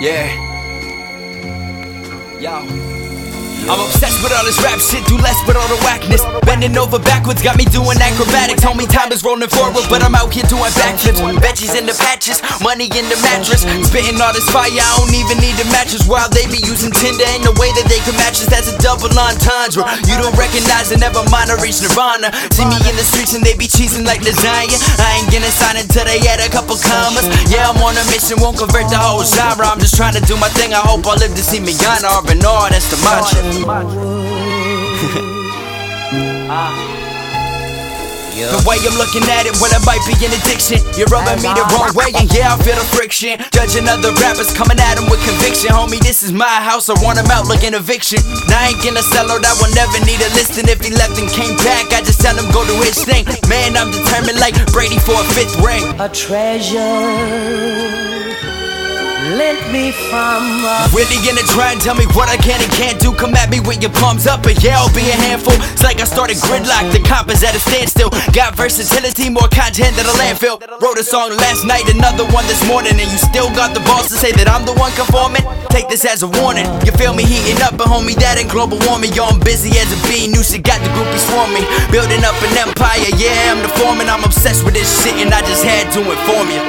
Yeah. Yo. I'm obsessed with all this rap shit, do less with all the whackness. Bending over backwards got me doing acrobatics. Homie, time is rolling forward, but I'm out here doing backflips. Veggies in the patches, money in the mattress. Spitting all this fire, I don't even need the mattress. While they be using Tinder, ain't no way that they can match us. That's a double entendre. You don't recognize it, never mind, I reach Nirvana. See me in the streets and they be cheesing like lasagna. I ain't getting signed until they add a couple commas. Yeah, I'm on a mission, won't convert the whole genre. I'm just trying to do my thing. I hope I live to see me on R and R. That's the mantra. Ah. The way I'm looking at it, well, it might be an addiction. You're rubbing me the wrong way, and yeah, I feel the friction. Judging other rappers coming at them with conviction. Homie, this is my house, I want him out like an eviction. Now I ain't gonna sell out, I will never need a listing. If he left and came back, I just tell him go do his thing. Man, I'm determined like Brady for a fifth ring. A treasure lent me from a Really gonna try and tell me what I can and can't do. Come at me with your palms up, and yeah, I'll be a handful. It's like I started gridlock, the comp is at a standstill. Got versatility, more content than a landfill. Wrote a song last night, another one this morning, and you still got the balls to say that I'm the one conforming. Take this as a warning. You feel me heating up, but homie, that ain't global warming. Yo, I'm busy as a bee, new shit got the groupies swarming. Building up an empire, yeah, I'm the foreman. I'm obsessed with this shit, and I just had to inform you.